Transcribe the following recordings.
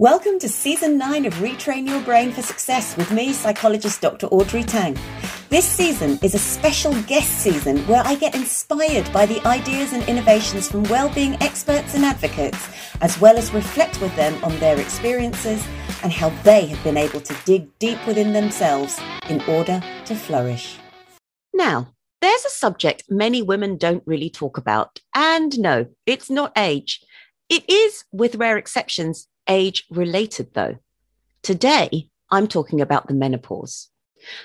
Welcome to season nine of Retrain Your Brain for Success with me, psychologist Dr. Audrey Tang. This season is a special guest season where I get inspired by the ideas and innovations from well-being experts and advocates, as well as reflect with them on their experiences and how they have been able to dig deep within themselves in order to flourish. Now, there's a subject many women don't really talk about. And no, it's not age. It is, with rare exceptions, age related, though. Today, I'm talking about the menopause.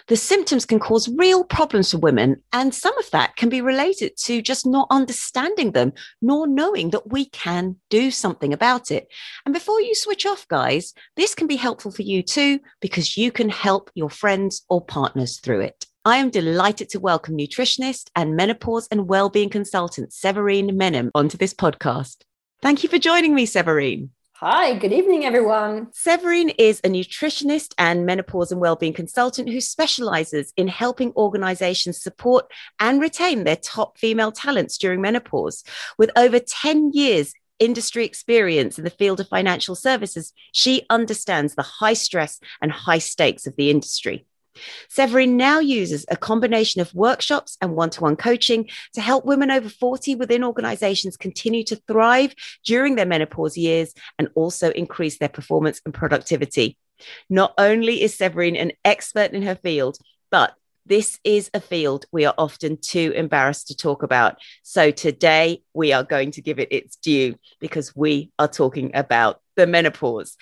The symptoms can cause real problems for women, and some of that can be related to just not understanding them, nor knowing that we can do something about it. And before you switch off, guys, this can be helpful for you too, because you can help your friends or partners through it. I am delighted to welcome nutritionist and menopause and well-being consultant Severine Menem onto this podcast. Thank you for joining me, Severine. Hi, good evening, everyone. Severine is a nutritionist and menopause and wellbeing consultant who specializes in helping organizations support and retain their top female talents during menopause. With over 10 years industry experience in the field of financial services, she understands the high stress and high stakes of the industry. Severine now uses a combination of workshops and one to one coaching to help women over 40 within organizations continue to thrive during their menopause years and also increase their performance and productivity. Not only is Severine an expert in her field, but this is a field we are often too embarrassed to talk about. So today we are going to give it its due because we are talking about the menopause.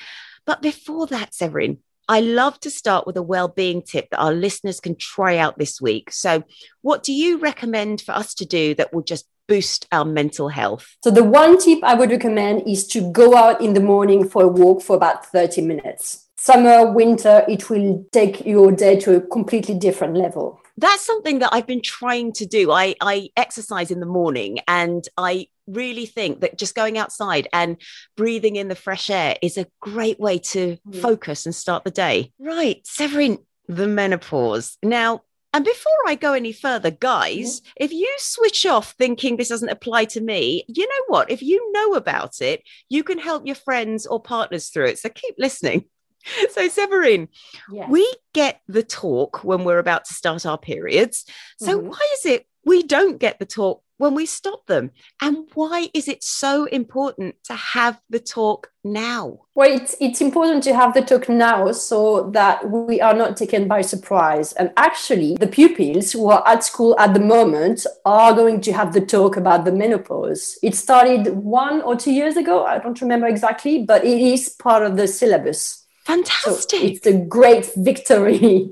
But before that, Severine, I love to start with a well-being tip that our listeners can try out this week. So, what do you recommend for us to do that will just boost our mental health? So, the one tip I would recommend is to go out in the morning for a walk for about 30 minutes. Summer, winter, it will take your day to a completely different level that's something that I've been trying to do. I, I exercise in the morning and I really think that just going outside and breathing in the fresh air is a great way to mm. focus and start the day. Right, Severine, the menopause. Now, and before I go any further, guys, mm-hmm. if you switch off thinking this doesn't apply to me, you know what? If you know about it, you can help your friends or partners through it. So keep listening. So, Severine, yes. we get the talk when we're about to start our periods. So, mm-hmm. why is it we don't get the talk when we stop them? And why is it so important to have the talk now? Well, it's, it's important to have the talk now so that we are not taken by surprise. And actually, the pupils who are at school at the moment are going to have the talk about the menopause. It started one or two years ago. I don't remember exactly, but it is part of the syllabus. Fantastic. So it's a great victory.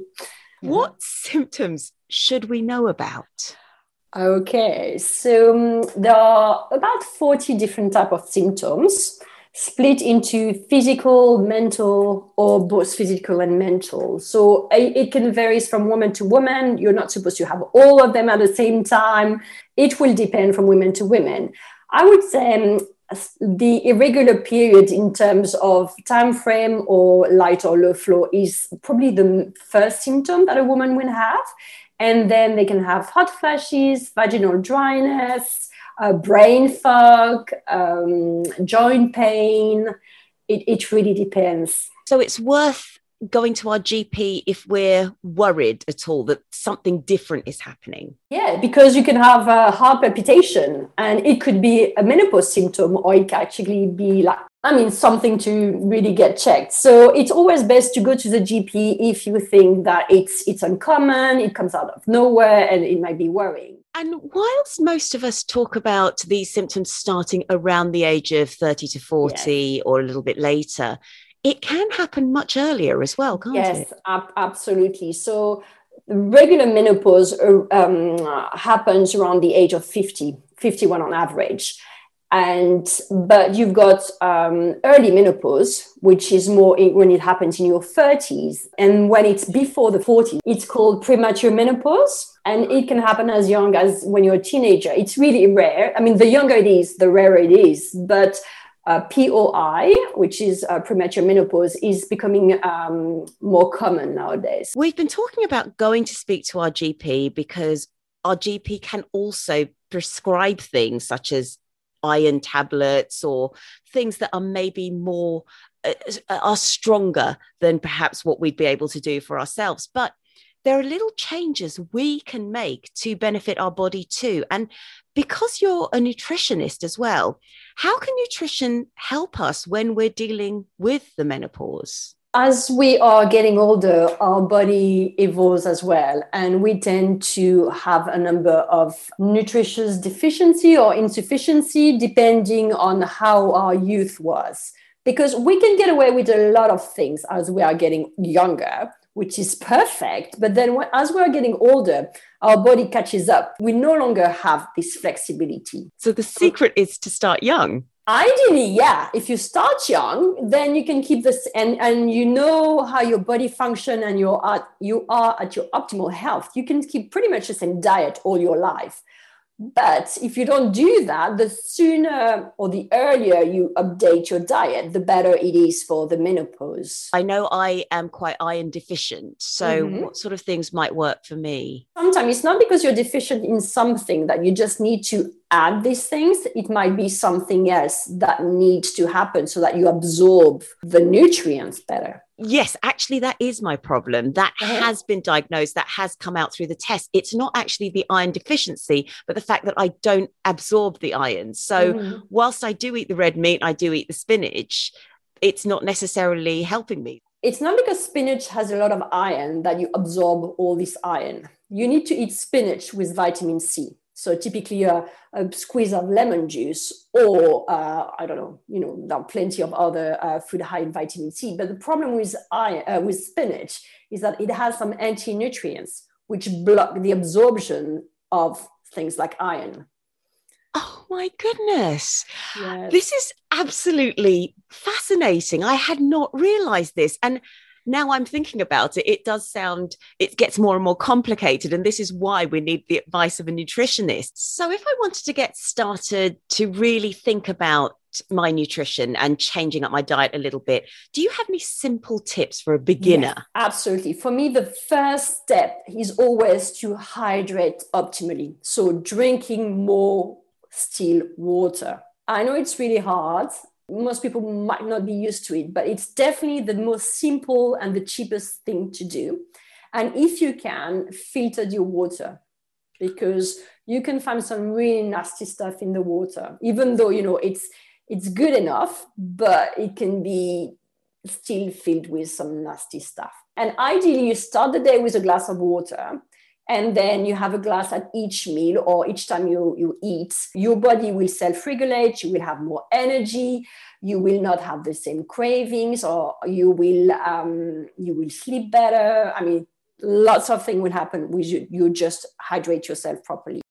What symptoms should we know about? Okay, so um, there are about 40 different type of symptoms split into physical, mental, or both physical and mental. So it can vary from woman to woman. You're not supposed to have all of them at the same time. It will depend from women to women. I would say um, the irregular period in terms of time frame or light or low flow is probably the first symptom that a woman will have and then they can have hot flashes, vaginal dryness, uh, brain fog, um, joint pain. It, it really depends. So it's worth going to our GP if we're worried at all that something different is happening? Yeah, because you can have a heart palpitation and it could be a menopause symptom or it can actually be like I mean, something to really get checked. So it's always best to go to the GP if you think that it's it's uncommon, it comes out of nowhere, and it might be worrying. And whilst most of us talk about these symptoms starting around the age of 30 to 40 yes. or a little bit later, it can happen much earlier as well, can't yes, it? Yes, ab- absolutely. So regular menopause uh, um, happens around the age of 50, 51 on average. And but you've got um, early menopause which is more in, when it happens in your 30s and when it's before the 40s it's called premature menopause. And it can happen as young as when you're a teenager. It's really rare. I mean the younger it is the rarer it is. But uh, POI, which is uh, premature menopause, is becoming um, more common nowadays. We've been talking about going to speak to our GP because our GP can also prescribe things such as iron tablets or things that are maybe more uh, are stronger than perhaps what we'd be able to do for ourselves. But there are little changes we can make to benefit our body too. And because you're a nutritionist as well, how can nutrition help us when we're dealing with the menopause? As we are getting older, our body evolves as well, and we tend to have a number of nutritious deficiency or insufficiency depending on how our youth was. Because we can get away with a lot of things as we are getting younger, which is perfect. But then as we are getting older, our body catches up. We no longer have this flexibility. So the secret is to start young. Ideally, yeah. If you start young, then you can keep this and, and you know how your body function and you are you are at your optimal health. You can keep pretty much the same diet all your life. But if you don't do that, the sooner or the earlier you update your diet, the better it is for the menopause. I know I am quite iron deficient. So, mm-hmm. what sort of things might work for me? Sometimes it's not because you're deficient in something that you just need to add these things. It might be something else that needs to happen so that you absorb the nutrients better yes, actually, that is my problem. That uh-huh. has been diagnosed, that has come out through the test. It's not actually the iron deficiency, but the fact that I don't absorb the iron. So, mm-hmm. whilst I do eat the red meat, I do eat the spinach, it's not necessarily helping me. It's not because spinach has a lot of iron that you absorb all this iron. You need to eat spinach with vitamin C. So typically a, a squeeze of lemon juice, or uh, I don't know, you know, there are plenty of other uh, food high in vitamin C. But the problem with iron, uh, with spinach is that it has some anti-nutrients which block the absorption of things like iron. Oh my goodness. Yes. This is absolutely fascinating. I had not realized this. And now I'm thinking about it, it does sound, it gets more and more complicated. And this is why we need the advice of a nutritionist. So, if I wanted to get started to really think about my nutrition and changing up my diet a little bit, do you have any simple tips for a beginner? Yes, absolutely. For me, the first step is always to hydrate optimally. So, drinking more still water. I know it's really hard most people might not be used to it, but it's definitely the most simple and the cheapest thing to do. And if you can, filter your water because you can find some really nasty stuff in the water, even though you know it's it's good enough, but it can be still filled with some nasty stuff. And ideally, you start the day with a glass of water and then you have a glass at each meal or each time you, you eat your body will self-regulate you will have more energy you will not have the same cravings or you will um, you will sleep better. I mean lots of things will happen. With you you just hydrate yourself properly.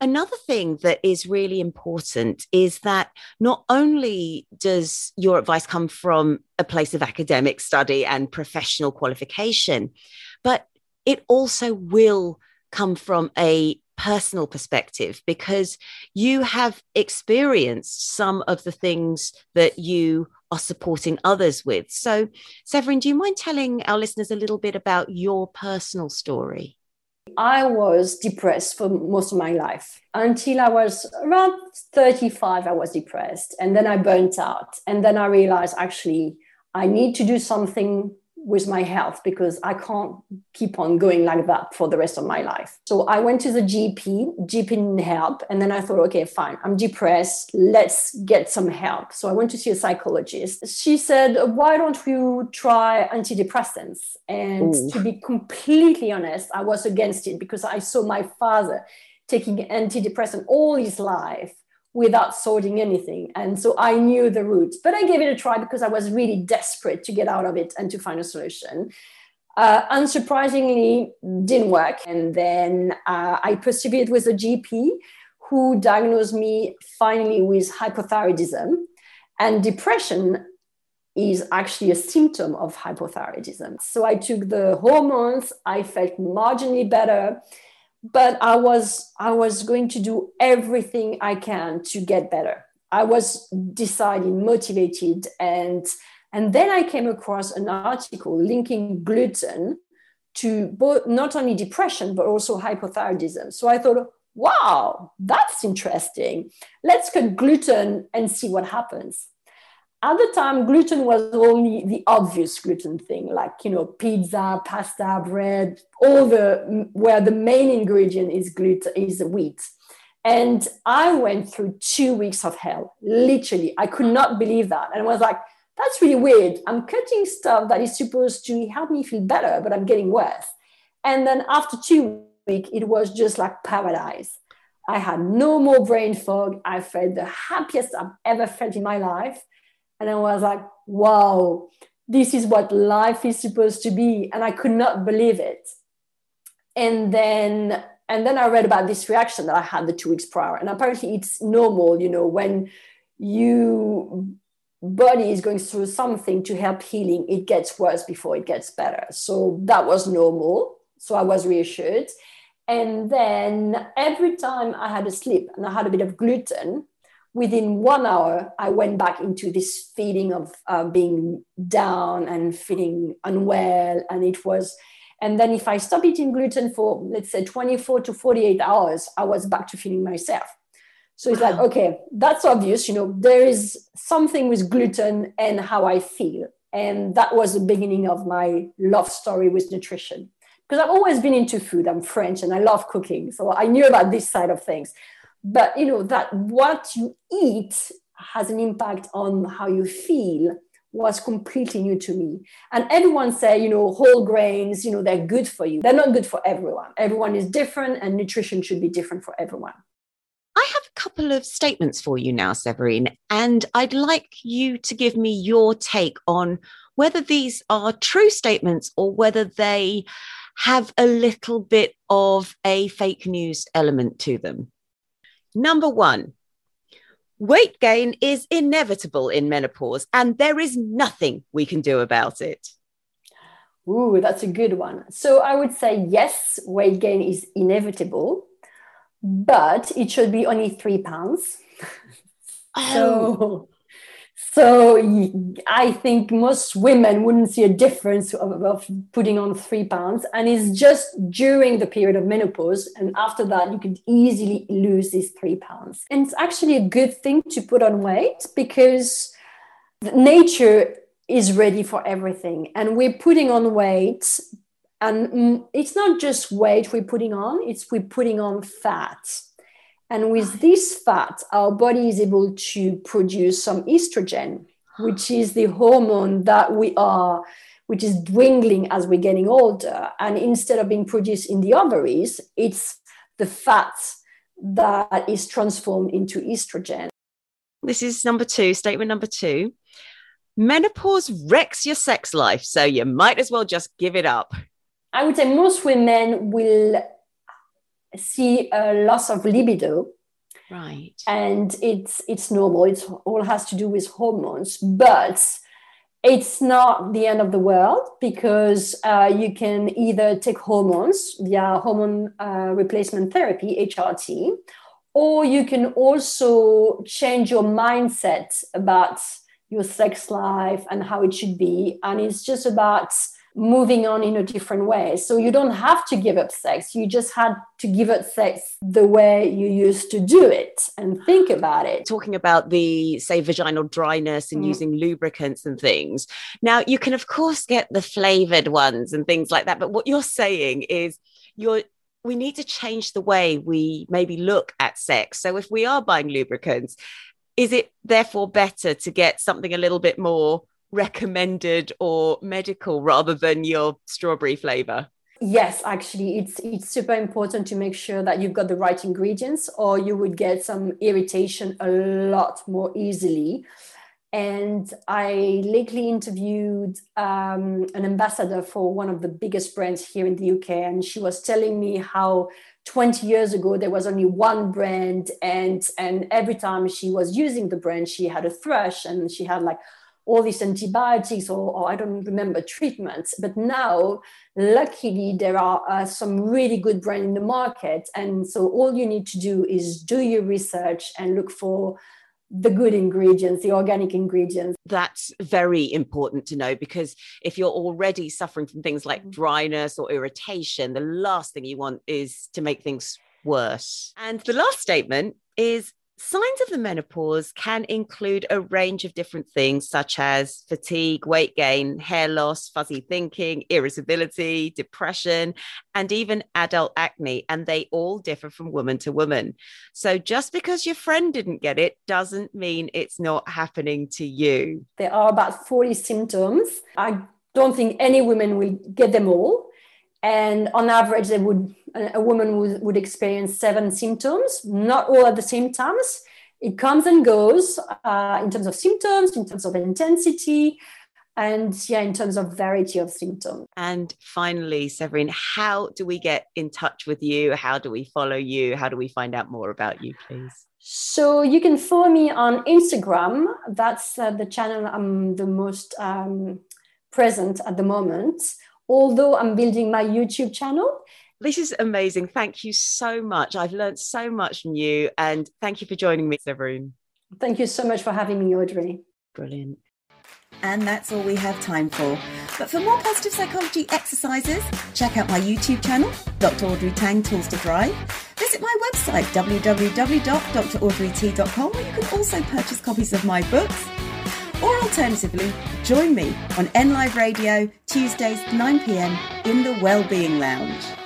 Another thing that is really important is that not only does your advice come from a place of academic study and professional qualification, but it also will come from a personal perspective because you have experienced some of the things that you are supporting others with. So, Severine, do you mind telling our listeners a little bit about your personal story? I was depressed for most of my life until I was around 35. I was depressed and then I burnt out. And then I realized actually I need to do something with my health because I can't keep on going like that for the rest of my life. So I went to the GP, GP didn't help. And then I thought, okay, fine, I'm depressed. Let's get some help. So I went to see a psychologist. She said, why don't you try antidepressants? And Ooh. to be completely honest, I was against it because I saw my father taking antidepressant all his life without sorting anything. And so I knew the route, but I gave it a try because I was really desperate to get out of it and to find a solution. Uh, unsurprisingly, didn't work. And then uh, I persevered with a GP who diagnosed me finally with hypothyroidism. And depression is actually a symptom of hypothyroidism. So I took the hormones, I felt marginally better but i was i was going to do everything i can to get better. I was decided motivated and and then i came across an article linking gluten to both not only depression but also hypothyroidism. So i thought wow that's interesting. Let's cut gluten and see what happens at the time, gluten was only the obvious gluten thing, like you know, pizza, pasta, bread, all the where the main ingredient is gluten is wheat. And I went through two weeks of hell. Literally, I could not believe that, and I was like, "That's really weird. I'm cutting stuff that is supposed to help me feel better, but I'm getting worse." And then after two weeks, it was just like paradise. I had no more brain fog. I felt the happiest I've ever felt in my life. And I was like, wow, this is what life is supposed to be. And I could not believe it. And then and then I read about this reaction that I had the two weeks prior. And apparently it's normal, you know, when you body is going through something to help healing, it gets worse before it gets better. So that was normal. So I was reassured. And then every time I had a slip and I had a bit of gluten, within one hour, I went back into this feeling of uh, being down and feeling unwell. And it was, and then if I stop eating gluten for, let's say, 24 to 48 hours, I was back to feeling myself. So it's wow. like, okay, that's obvious. You know, there is something with gluten and how I feel. And that was the beginning of my love story with nutrition because I've always been into food. I'm French and I love cooking. So I knew about this side of things. But you know, that what you eat has an impact on how you feel was completely new to me. And everyone say, you know, whole grains, you know, they're good for you. They're not good for everyone. Everyone is different and nutrition should be different for everyone. I have a couple of statements for you now, Séverine, and I'd like you to give me your take on whether these are true statements or whether they have a little bit of a fake news element to them. Number one, weight gain is inevitable in menopause, and there is nothing we can do about it. Ooh, that's a good one. So I would say yes, weight gain is inevitable, but it should be only three pounds. Oh. So so I think most women wouldn't see a difference of, of, putting on three pounds. And it's just during the period of menopause. And after that, you could easily lose these three pounds. And it's actually a good thing to put on weight because nature is ready for everything. And we're putting on weight. And mm, it's not just weight we're putting on, it's we're putting on fat and with this fat, our body is able to produce some estrogen, which is the hormone that we are, which is dwindling as we're getting older. And instead of being produced in the ovaries, it's the fat that is transformed into estrogen. This is number two, statement number two. Menopause wrecks your sex life, so you might as well just give it up. I would say most women will see a loss of libido. Right. And it's it's normal. It's all has to do with hormones. But it's not the end of the world because uh, you can either take hormones via hormone uh, replacement therapy hrt or you can also change your mindset about your sex life and how it should be. And it's just about moving on in a different way. So you don't have to give up sex. You just had to give up sex the way you used to do it and think about it. Talking about the, say, vaginal dryness and mm. using lubricants and things. Now, you can, of course, get the flavored ones and things like that. But what you're saying is you're we need to change the way we maybe look at sex. So if we are buying lubricants, is it therefore better to get something a little bit more recommended or medical rather than your strawberry flavor? Yes, actually, it's it's super important to make sure that you've got the right ingredients, or you would get some irritation a lot more easily. And I lately interviewed um, an ambassador for one of the biggest brands here in the UK, and she was telling me how 20 years ago there was only one brand, and and every time she was using the brand, she had a thrush, and she had like all these antibiotics or, or, I don't remember treatments. But now, luckily, there are uh, some really good brands in the market. And so all you need to do is do your research and look for the good ingredients, the organic ingredients. That's very important to know because if you're already suffering from things like mm-hmm. dryness or irritation, the last thing you want is to make things worse. And the last statement is Signs of the menopause can include a range of different things, such as fatigue, weight gain, hair loss, fuzzy thinking, irritability, depression, and even adult acne. And they all differ from woman to woman. So just because your friend didn't get it doesn't mean it's not happening to you. There are about 40 symptoms. I don't think any women will get them all. And on average, they would a woman would, would experience seven symptoms, not all at the same times. It comes and goes uh, in terms of symptoms, in terms of intensity, and yeah, in terms of variety of symptoms. And finally, Séverine, how do we get in touch with you? How do we follow you? How do we find out more about you, please? So you can follow me on Instagram. That's uh, the channel I'm the most um, present at the moment. Although I'm building my YouTube channel, this is amazing. Thank you so much. I've learned so much from you. And thank you for joining me, Séverine. Thank you so much for having me, Audrey. Brilliant. And that's all we have time for. But for more positive psychology exercises, check out my YouTube channel, Dr. Audrey Tang Tools to Thrive. Visit my website, www.draudreyt.com, where you can also purchase copies of my books. Or alternatively, join me on NLive Radio, Tuesdays 9pm in the Wellbeing Lounge.